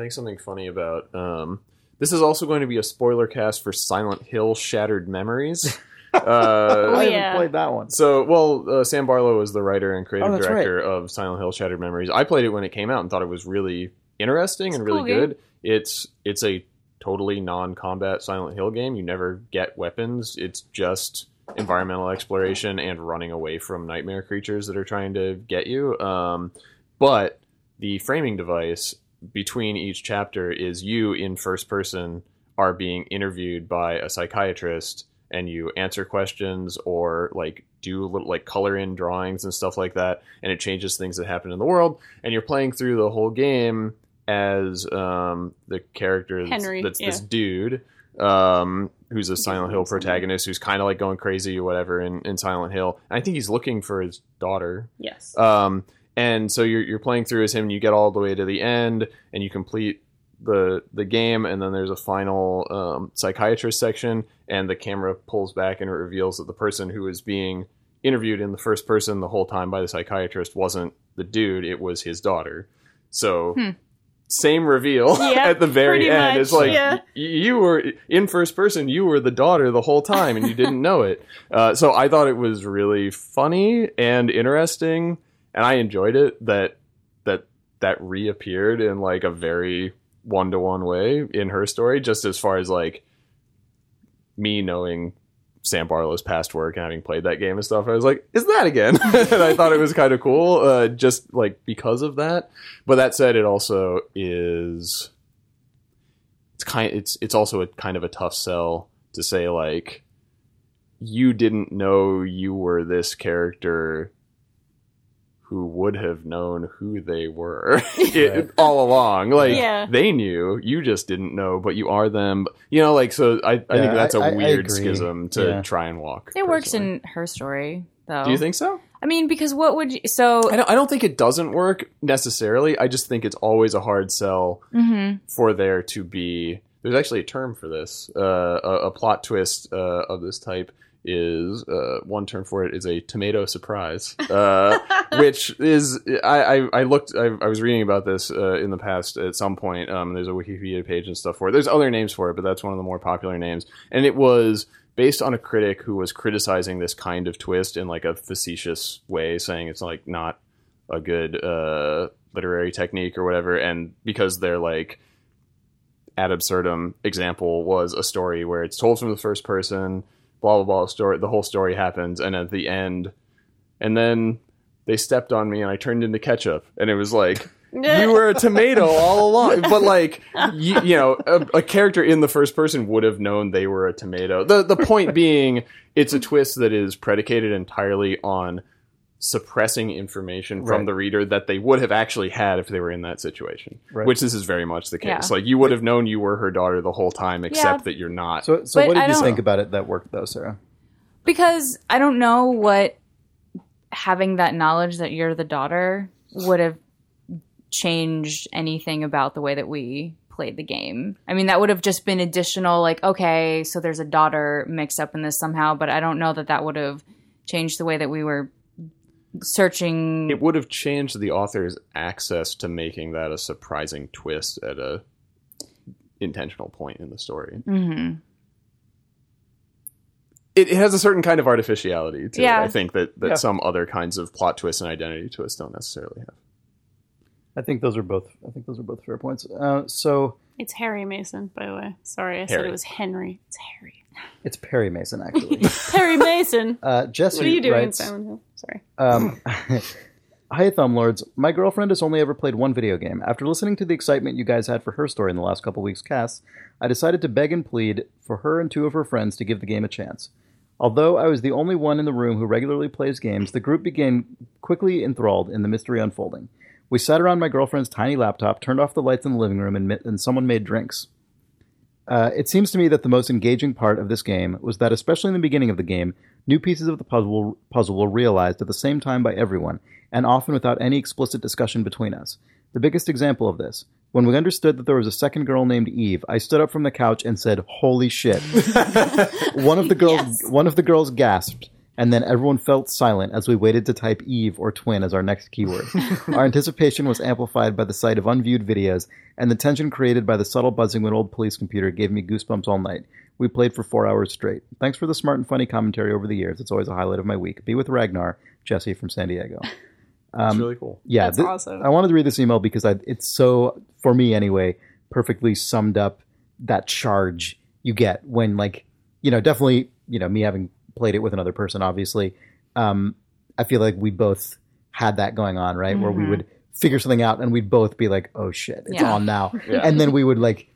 I think something funny about um, this is also going to be a spoiler cast for Silent Hill: Shattered Memories. Uh, Oh, I haven't yeah. played that one. So, well, uh, Sam Barlow was the writer and creative Oh, that's director of Silent Hill: Shattered Memories. I played it when it came out and thought it was really interesting and It's a really cool game. good. It's it's a totally non-combat Silent Hill game. You never get weapons. It's just environmental exploration and running away from nightmare creatures that are trying to get you. Um, but the framing device between each chapter is you in first person are being interviewed by a psychiatrist and you answer questions or like do little like color in drawings and stuff like that and it changes things that happen in the world and you're playing through the whole game as um, the character that's, Henry, that's this dude um, who's a Silent Hill protagonist who's kind of like going crazy or whatever in, in Silent Hill. And I think he's looking for his daughter. Yes. Um, and so you're, you're playing through as him, and you get all the way to the end, and you complete the the game, and then there's a final um, psychiatrist section, and the camera pulls back, and it reveals that the person who was being interviewed in the first person the whole time by the psychiatrist wasn't the dude; it was his daughter. So. Same reveal at the very end. much, it's like yeah. y- you were in first person. You were the daughter the whole time, and you didn't know it. Uh, so I thought it was really funny and interesting, and I enjoyed it that that that reappeared in like a very one to one way in her story. Just as far as like me knowing Sam Barlow's past work and having played that game and stuff, I was like, "Is that again?" and I thought it was kind of cool, uh, just like because of that. But that said, it also is it's kind it's it's also a kind of a tough sell to say like you didn't know you were this character who would have known who they were it, all along like Yeah. they knew you just didn't know but you are them you know like so i, I think that's a I- I- I weird agree. schism to Yeah. try and walk It works in her story, though. do you think so I mean, because what would you? So I don't, I don't think it doesn't work necessarily i just think it's always a hard sell Mhm. for there to be there's actually a term for this uh, a, a plot twist uh, of this type is uh, one term for it is a tomato surprise uh, which is I, I, I looked I, I was reading about this uh, in the past at some point um, there's a wikipedia page and stuff for it. There's other names for it but that's one of the more popular names. And it was based on a critic who was criticizing this kind of twist in like a facetious way saying it's like not a good uh, literary technique or whatever. And because they're like ad absurdum example was a story where it's told from the first person, blah blah blah. Story, the whole story happens, and at the end, and then they stepped on me, and I turned into ketchup, and it was like. you were a tomato all along, but like you, you know, a, a character in the first person would have known they were a tomato. the The point being, it's a twist that is predicated entirely on suppressing information from Right. the reader that they would have actually had if they were in that situation. Right. Which this is very much the case. Yeah. Like you would have known you were her daughter the whole time, except Yeah. that you're not. So, so But what did I you think about it that worked though, Sarah? because I don't know what having that knowledge that you're the daughter would have changed anything about the way that we played the game. I mean, that would have just been additional, like, okay, so there's a daughter mixed up in this somehow, but I don't know that that would have changed the way that we were searching. it would have changed the author's access to making that a surprising twist at a intentional point in the story. Mhm. It, it has a certain kind of artificiality to Yeah. it. I think that, that Yeah. some other kinds of plot twists and identity twists don't necessarily have. I think those are both. I think those are both fair points. Uh, so It's Harry Mason, by the way. Sorry, I said it was Henry. It's Harry. it's Perry Mason actually. Perry Mason. Uh, Jesse What are you doing in writes, Silent Hill? Sorry. Um, Hi, Thumblords. My girlfriend has only ever played one video game. After listening to the excitement you guys had for her story in the last couple weeks' casts, I decided to beg and plead for her and two of her friends to give the game a chance. Although I was the only one in the room who regularly plays games, the group became quickly enthralled in the mystery unfolding. We sat around my girlfriend's tiny laptop, turned off the lights in the living room, and, mi- and someone made drinks. Uh, it seems to me that the most engaging part of this game was that, especially in the beginning of the game, new pieces of the puzzle, puzzle were realized at the same time by everyone, and often without any explicit discussion between us. The biggest example of this, when we understood that there was a second girl named Eve, I stood up from the couch and said, "Holy shit!" one of the girls, Yes. one of the girls gasped, and then everyone felt silent as we waited to type Eve or twin as our next keyword. our anticipation was amplified by the sight of unviewed videos, and the tension created by the subtle buzzing of an old police computer gave me goosebumps all night. We played for four hours straight. Thanks for the smart and funny commentary over the years. It's always a highlight of my week. Be with Ragnar, Jesse from San Diego. Um, it's really cool. Yeah, That's thi- awesome. I wanted to read this email because I, it's so, for me anyway, perfectly summed up that charge you get when like you know definitely you know me having played it with another person obviously um i feel like we both had that going on right where we Mhm. would figure something out and we'd both be like oh shit it's Yeah. on now Yeah. and then we would like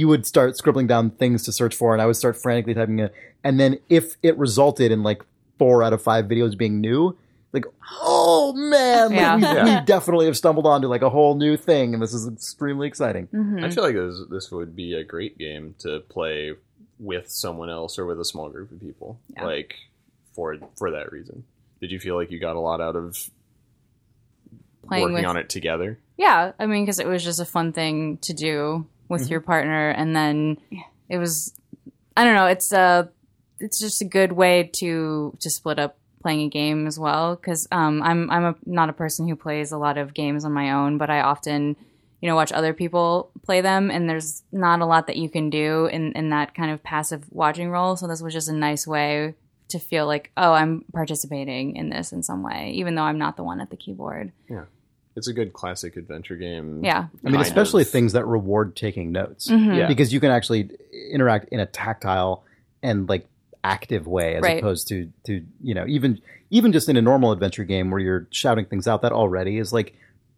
you would start scribbling down things to search for and i would start frantically typing it and then if it resulted in like four out of five videos being new like oh man like, Yeah. we, Yeah. we definitely have stumbled onto like a whole new thing and this is extremely exciting Mhm. I feel like this this would be a great game to play with someone else or with a small group of people. Yeah. Like for for that reason. Did you feel like you got a lot out of Playing working with on it together? Yeah, I mean, because it was just a fun thing to do with your partner, and then it was, I don't know, it's a, it's just a good way to to split up playing a game as well. Because um, I'm I'm a, not a person who plays a lot of games on my own, but I often, you know, watch other people play them, and there's not a lot that you can do in in that kind of passive watching role. So this was just a nice way to feel like, oh, I'm participating in this in some way, even though I'm not the one at the keyboard. Yeah it's a good classic adventure game. Yeah. I mean, especially of. things that reward taking notes Mhm. Yeah. because you can actually interact in a tactile and like active way as Right. opposed to to you know even even just in a normal adventure game where you're shouting things out that already is like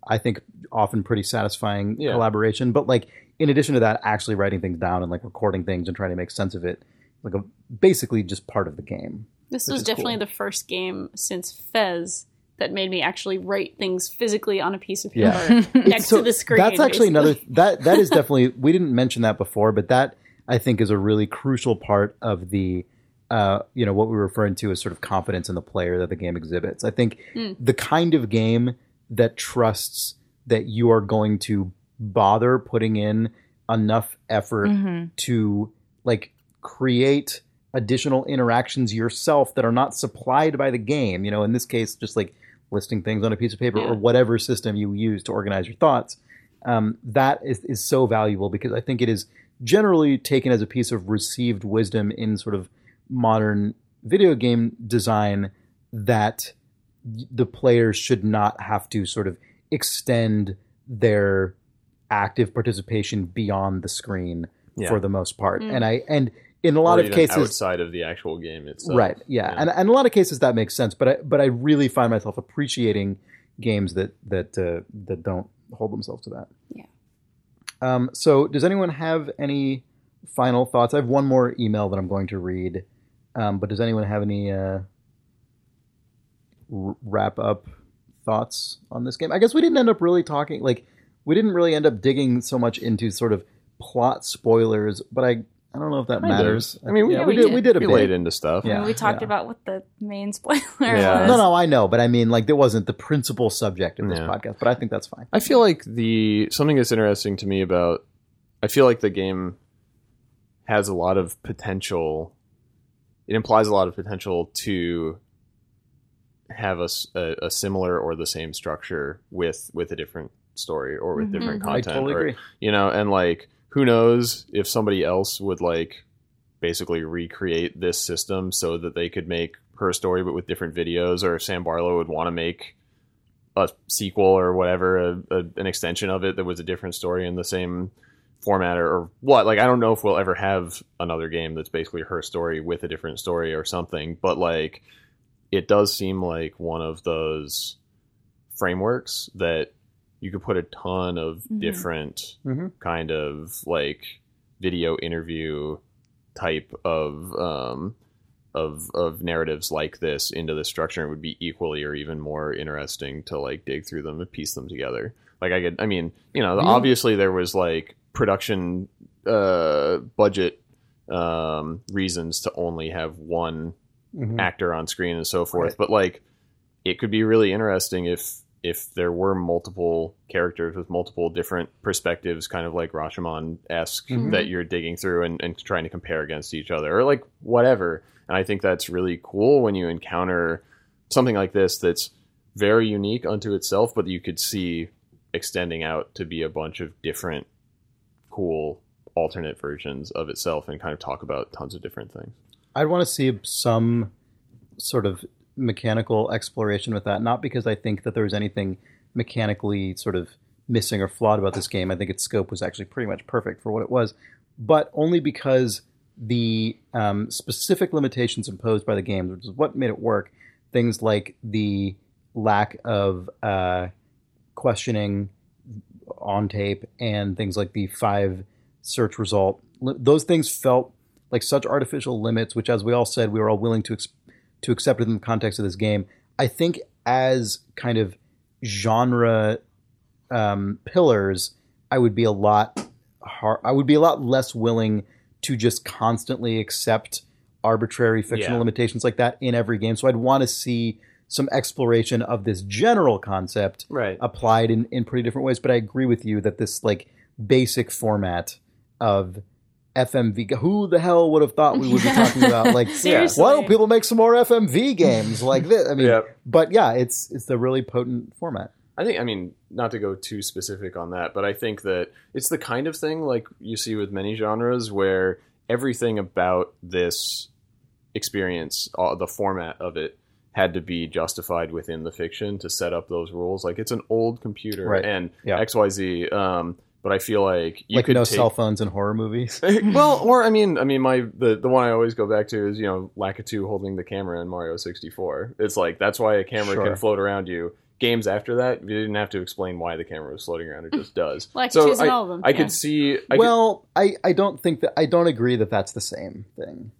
I think often pretty satisfying Yeah. collaboration. But like in addition to that, actually writing things down and like recording things and trying to make sense of it, like a basically just part of the game. This was definitely cool. the first game since Fez that made me actually write things physically on a piece of paper Yeah. next So to the screen. That's actually basically. another that that is definitely we didn't mention that before, but that I think is a really crucial part of the uh, you know what we're referring to as sort of confidence in the player that the game exhibits. I think Mm. the kind of game that trusts that you are going to bother putting in enough effort Mhm. to like create additional interactions yourself that are not supplied by the game. You know, in this case, just like listing things on a piece of paper Yeah. or whatever system you use to organize your thoughts. Um, that is, is so valuable because I think it is generally taken as a piece of received wisdom in sort of modern video game design that the players should not have to sort of extend their active participation beyond the screen Yeah. for the most part. Mm. And I and in a lot Or of even cases outside of the actual game itself. right yeah. Yeah. And, and in a lot of cases that makes sense but i but i really find myself appreciating games that that uh, that don't hold themselves to that Yeah. um so does anyone have any final thoughts i have one more email that i'm going to read um but does anyone have any uh r- wrap up thoughts on this game i guess we didn't end up really talking like we didn't really end up digging so much into sort of plot spoilers but i i don't know if that Kind of. matters I mean, we- yeah, Yeah, we, we did, did. we did a We bit laid into stuff. Yeah. we talked yeah. about what the main spoiler Yeah. was. No, no, I know, but I mean, like, there wasn't the principal subject of this Yeah. podcast. But I think that's fine. I feel like the something that's interesting to me about I feel like the game has a lot of potential. It implies a lot of potential to have a a similar or the same structure with with a different story or with Mhm. different Mhm. I content. totally or- agree. You know, and like who knows if somebody else would like basically recreate this system so that they could make her story but with different videos or if Sam Barlow would want to make a sequel or whatever, a, a, an extension of it that was a different story in the same format or, or what. Like, I don't know if we'll ever have another game that's basically her story with a different story or something, but like, it does seem like one of those frameworks that you could put a ton of Mhm. different Mhm. kind of like video interview type of um, of of narratives like this into the structure it would be equally or even more interesting to like dig through them and piece them together. Like I could, I mean, you know, Yeah. obviously there was like production uh, budget um, reasons to only have one Mhm. actor on screen and so forth. Right. But like, it could be really interesting if if there were multiple characters with multiple different perspectives, kind of like Rashomon esque, Mhm. that you're digging through and, and trying to compare against each other, or like whatever. And I think that's really cool when you encounter something like this that's very unique unto itself, but you could see extending out to be a bunch of different cool alternate versions of itself and kind of talk about tons of different things. I'd want to see some sort of mechanical exploration with that. Not because I think that there was anything mechanically sort of missing or flawed about this game. I think its scope was actually pretty much perfect for what it was. but only because the um, specific limitations imposed by the game, which is what made it work. Things like the lack of uh, questioning on tape and things like the five search result. Those things felt like such artificial limits, which, as we all said, we were all willing to ex- to accept within the context of this game. I think as kind of genre um, pillars, I would be a lot har I would be a lot less willing to just constantly accept arbitrary fictional Yeah. limitations like that in every game. So I'd want to see some exploration of this general concept Right. applied in, in pretty different ways. But I agree with you that this like basic format of FMV. Who the hell would have thought we would be talking about like Seriously. why don't people make some more FMV games like this? I mean, Yep. but yeah, it's it's a really potent format. I think, I mean, not to go too specific on that, but I think that it's the kind of thing like you see with many genres where everything about this experience, uh, the format of it, had to be justified within the fiction to set up those rules. Like it's an old computer Right. and Yeah. XYZ. Um, but I feel like you like could no take, cell phones in horror movies. well, or I mean, I mean, my the the one I always go back to is you know Lakitu holding the camera in Mario sixty four. It's like that's why a camera Sure. can float around you. Games after that, you didn't have to explain why the camera was floating around; it just does. Lakitu's in I, all of them, I yeah. could see. I well, I, I don't think that I don't agree that that's the same thing.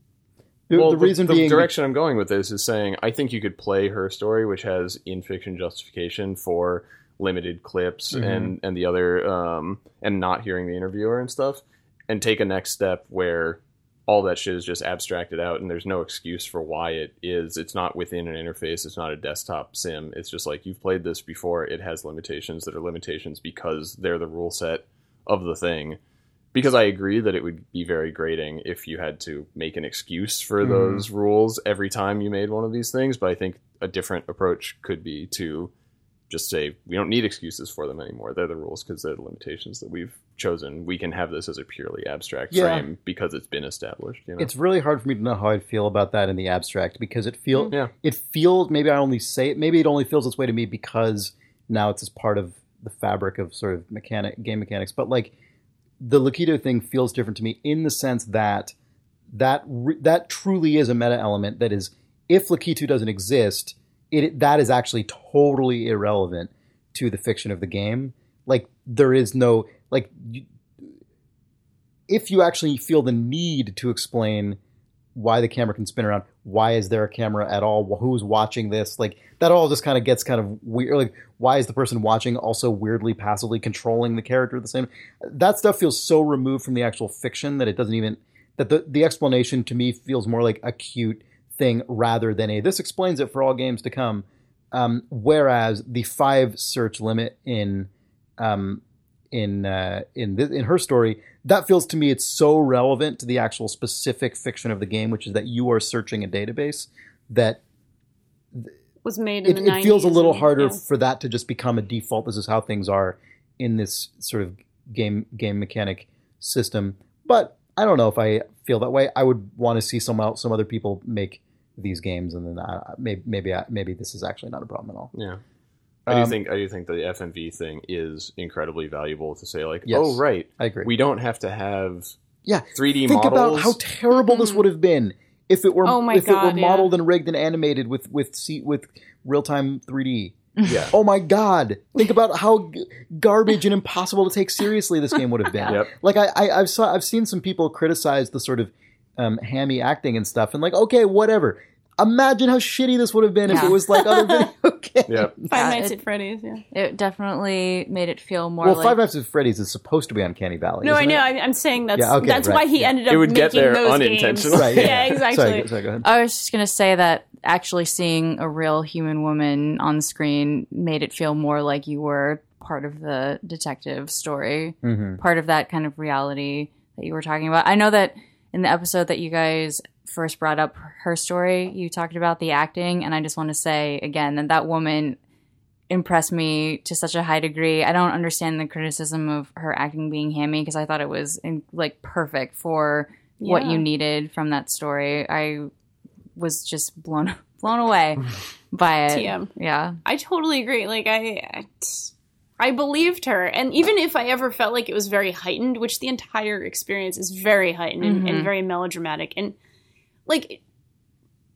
The, could, well, the reason the, being direction I'm going with this is saying I think you could play her story, which has in fiction justification for limited clips Mm-hmm. and and the other um and not hearing the interviewer and stuff, and take a next step where all that shit is just abstracted out and there's no excuse for why it is. It's not within an interface. It's not a desktop sim. It's just like you've played this before. It has limitations that are limitations because they're the rule set of the thing. Because i agree that it would be very grating if you had to make an excuse for Mhm. those rules every time you made one of these things but i think a different approach could be to just say we don't need excuses for them anymore they're the rules because they're the limitations that we've chosen we can have this as a purely abstract Yeah. frame because it's been established you know it's really hard for me to know how I feel about that in the abstract because it feel Yeah. it feels maybe I only say it maybe it only feels this way to me because now it's as part of the fabric of sort of mechanic game mechanics. But like the Lakitu thing feels different to me in the sense that that re- that truly is a meta element that is if Lakitu doesn't exist, it that is actually totally irrelevant to the fiction of the game. Like there is no like you, if you actually feel the need to explain why the camera can spin around, why is there a camera at all, who's watching this, like that all just kind of gets kind of weird. Like why is the person watching also weirdly passively controlling the character the same? That stuff feels so removed from the actual fiction that it doesn't even that the the explanation to me feels more like a cute thing rather than a this explains it for all games to come. Um, whereas the five search limit in um, in uh, in this, in her story, that feels to me it's so relevant to the actual specific fiction of the game, which is that you are searching a database. That was made in it, it feels a little and- harder yeah. for that to just become a default. This is how things are in this sort of game game mechanic system. But I don't know if I feel that way. I would want to see some some other people make these games, and then uh, maybe maybe I, maybe this is actually not a problem at all. Yeah. I do Um, think I do think the FMV thing is incredibly valuable to say like, Yes. oh right, I agree. we don't have to have yeah, 3D think models. about how terrible this would have been if it were Oh my if it were God, yeah. modeled and rigged and animated with with C, with real time 3D. yeah. Oh my God! Think about how g- garbage and impossible to take seriously this game would have been. Yep. Like I, I I've saw I've seen some people criticize the sort of um, hammy acting and stuff, and like okay, whatever. Imagine how shitty this would have been if Yeah. it was like other video games. Yep. Five Yeah, Nights it- at Freddy's. Yeah. It definitely made it feel more Well, like Five Nights at Freddy's is supposed to be Uncanny Valley. No, I isn't know. it? I, I'm saying that's Yeah, okay, that's right, why he yeah. ended up It would making get there those unintentionally. Games. Right. yeah, exactly. Sorry, sorry, go ahead. I was just gonna say that actually seeing a real human woman on screen made it feel more like you were part of the detective story, hmm part of that kind of reality that you were talking about. I know that in the episode that you guys first brought up her story, you talked about the acting, and I just want to say again that that woman impressed me to such a high degree. I don't understand the criticism of her acting being hammy because I thought it was in, like perfect for what you needed from that story. I was just blown blown away by it. TM. Yeah. I totally agree. Like I, I, I believed her. And even if I ever felt like it was very heightened, which the entire experience is very heightened and, and mm-hmm. very melodramatic, and like,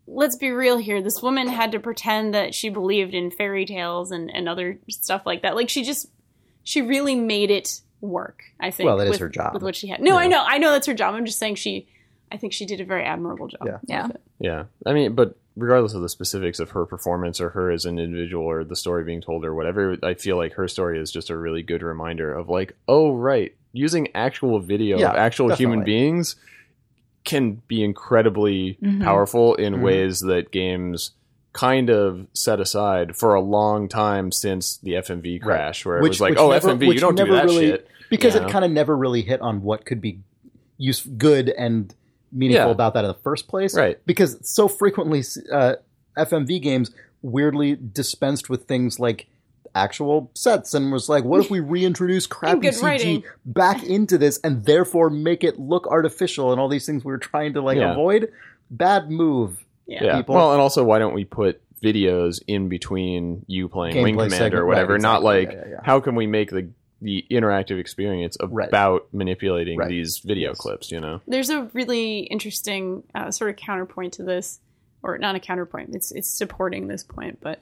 let's be real here. This woman had to pretend that she believed in fairy tales and, and other stuff like that. Like, she just, she really made it work, I think. Well, that is with, her job. With what she had. No, I know. I know that's her job. I'm just saying she, I think she did a very admirable job. Yeah. Yeah. Yeah, I mean, but regardless of the specifics of her performance or her as an individual or the story being told or whatever, I feel like her story is just a really good reminder of like, oh right, using actual video Yeah, of actual human beings can be incredibly mm-hmm. powerful in mm-hmm. ways that games kind of set aside for a long time since the FMV crash, where it was like, oh never- FMV, which you don't do never that really- shit. because you it kind of never really hit on what could be use good and meaningful Yeah. about that in the first place. Right. Because so frequently uh, FMV games weirdly dispensed with things like actual sets and was like, what if we reintroduce crappy CG writing. back into this and therefore make it look artificial and all these things we were trying to like Yeah. avoid? Bad move. Yeah. People. Well, and also, why don't we put videos in between you playing Gameplay Wing Commander segment, or whatever? right, Not like yeah. how can we make the the interactive experience Right. about manipulating Right. these video Yes. clips? You know. there's a really interesting uh, sort of counterpoint to this, or not a counterpoint. It's it's supporting this point, but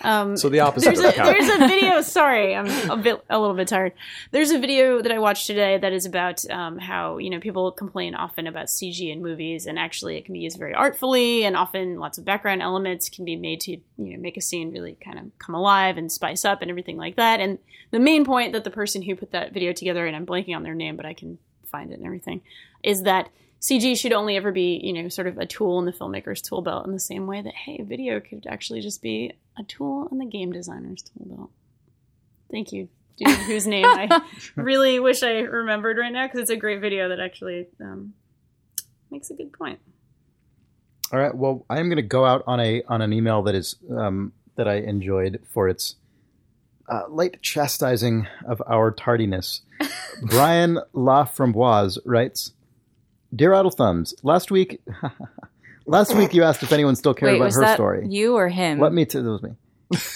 um, So the opposite there's a there's a video. Sorry, I'm a bit a little bit tired. There's a video that I watched today that is about um, how you know people complain often about CG in movies, and actually it can be used very artfully, and often lots of background elements can be made to you know make a scene really kind of come alive and spice up and everything like that. And the main point that the person who put that video together, and I'm blanking on their name, but I can find it and everything, is that CG should only ever be, you know, sort of a tool in the filmmaker's tool belt in the same way that, hey, video could actually just be a tool in the game designer's tool belt. Thank you, dude, whose name I really wish I remembered right now because it's a great video that actually um, makes a good point. All right. Well, I am going to go out on a on an email that is um, that I enjoyed for its uh, light chastising of our tardiness. Brian Laframboise writes, "Dear Idle Thumbs, last week, last week you asked if anyone still cared Wait, about was her that story. you or him? Let me. T- that was me.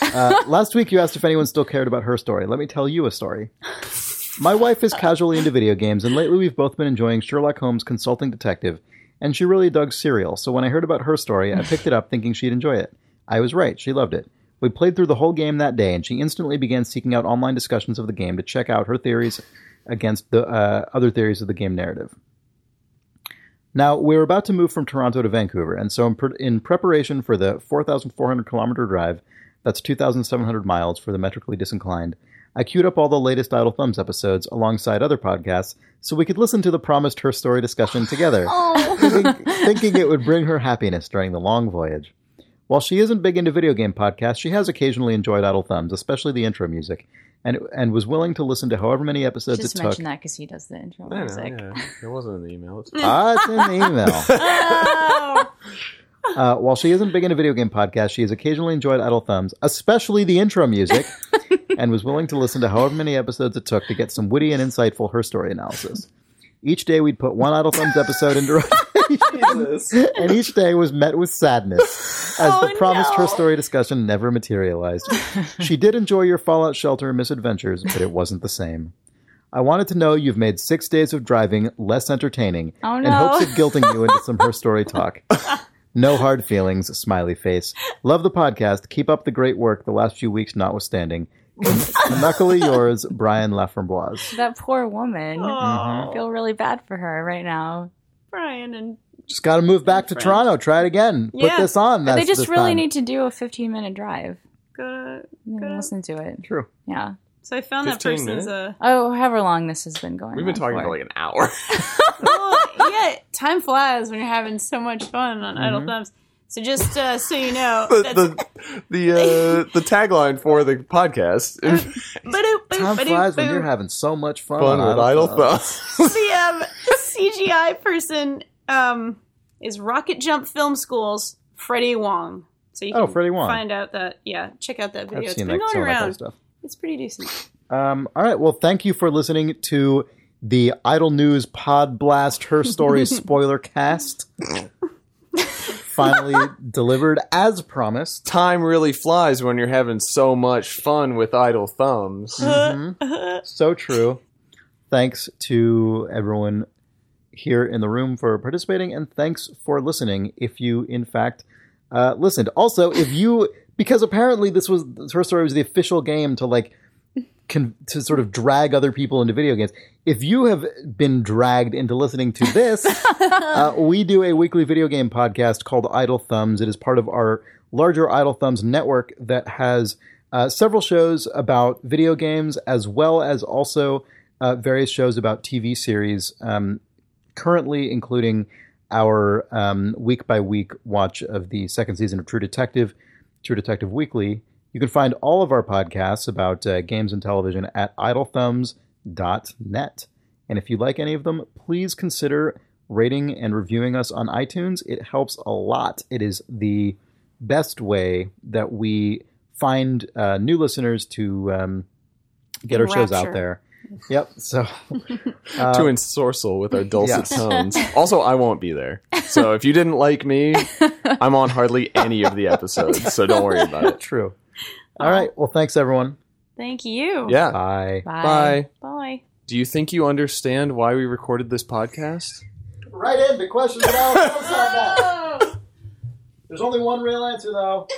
Uh, last week you asked if anyone still cared about her story. Let me tell you a story." My wife is casually into video games, and lately we've both been enjoying Sherlock Holmes Consulting Detective, and she really dug Serial, so when I heard about her story, I picked it up thinking she'd enjoy it. I was right, she loved it. We played through the whole game that day, and she instantly began seeking out online discussions of the game to check out her theories against the uh, other theories of the game narrative. Now, we're about to move from Toronto to Vancouver, and so in, pre- in preparation for the 4,400 kilometer drive, that's 2,700 miles for the metrically disinclined, I queued up all the latest Idle Thumbs episodes alongside other podcasts so we could listen to the promised Her Story discussion together, oh. thinking, thinking it would bring her happiness during the long voyage. While she isn't big into video game podcasts, she has occasionally enjoyed Idle Thumbs, especially the intro music, and, and was willing to listen to however many episodes Just it took. Just mention that because he does the intro I know, music. yeah. It wasn't in the email. It's Ah, it's in the email. Oh, Uh, while she isn't big into video game podcasts, she has occasionally enjoyed Idle Thumbs, especially the intro music, and was willing to listen to however many episodes it took to get some witty and insightful her story analysis. Each day we'd put one Idle Thumbs episode into rotation, and each day was met with sadness, as oh, the Oh, promised her story discussion never materialized. she did enjoy your Fallout Shelter misadventures, but it wasn't the same. I wanted to know you've made six days of driving less entertaining Oh, in no. hopes of guilting you into some her story talk. No hard feelings, smiley face. Love the podcast. Keep up the great work, the last few weeks notwithstanding. Knuckily yours, Brian Laframboise. That poor woman. oh, I feel really bad for her right now. Brian and Just got to move back to Toronto. Try it again. Put this on. they just really time. need to do a 15 minute drive. go to. And Good. Listen to it. True. Yeah. So I found that 15 person's minutes? uh, Oh, however long this has been going We've been on talking for. for like an hour. well, yeah, time flies when you're having so much fun on Idle Thumbs. So just uh, so you know, the that's, the the, uh, the tagline for the podcast is Ba-doop, boop, Time ba-doop, flies when boop. you're having so much fun. fun on with idle Thumbs. thumbs. the um, CGI person um, is Rocket Jump Film School's Freddie Wong. So you can Oh, Freddie Wong. find out that yeah, check out that video. I've It's seen been that, going some of that kind around. of stuff. It's pretty decent. Um, all right. Well, thank you for listening to the Idle News Pod Blast Her Story Spoiler Cast. finally delivered as promised. Time really flies when you're having so much fun with idle thumbs. Mhm. So true. Thanks to everyone here in the room for participating, and thanks for listening. If you, in fact, uh, listened. Also, if you, because apparently this was Her Story was the official game to like con- to sort of drag other people into video games. If you have been dragged into listening to this, uh, we do a weekly video game podcast called Idle Thumbs. It is part of our larger Idle Thumbs network that has uh, several shows about video games as well as also uh, various shows about TV series, um, currently including our um, week by week watch of the second season of True Detective, True Detective Weekly. You can find all of our podcasts about uh, games and television at idlethumbs.net. And if you like any of them, please consider rating and reviewing us on iTunes. It helps a lot. It is the best way that we find uh, new listeners to um, get our shows out there. Yep. So uh, to ensorcel with our dulcet yes. tones. Also, I won't be there. So if you didn't like me, I'm on hardly any of the episodes. So don't worry about it. true. All right. Well, thanks everyone. Thank you. Yeah. Bye. Bye. Bye. Do you think you understand why we recorded this podcast? Right in the questions about There's only one real answer though.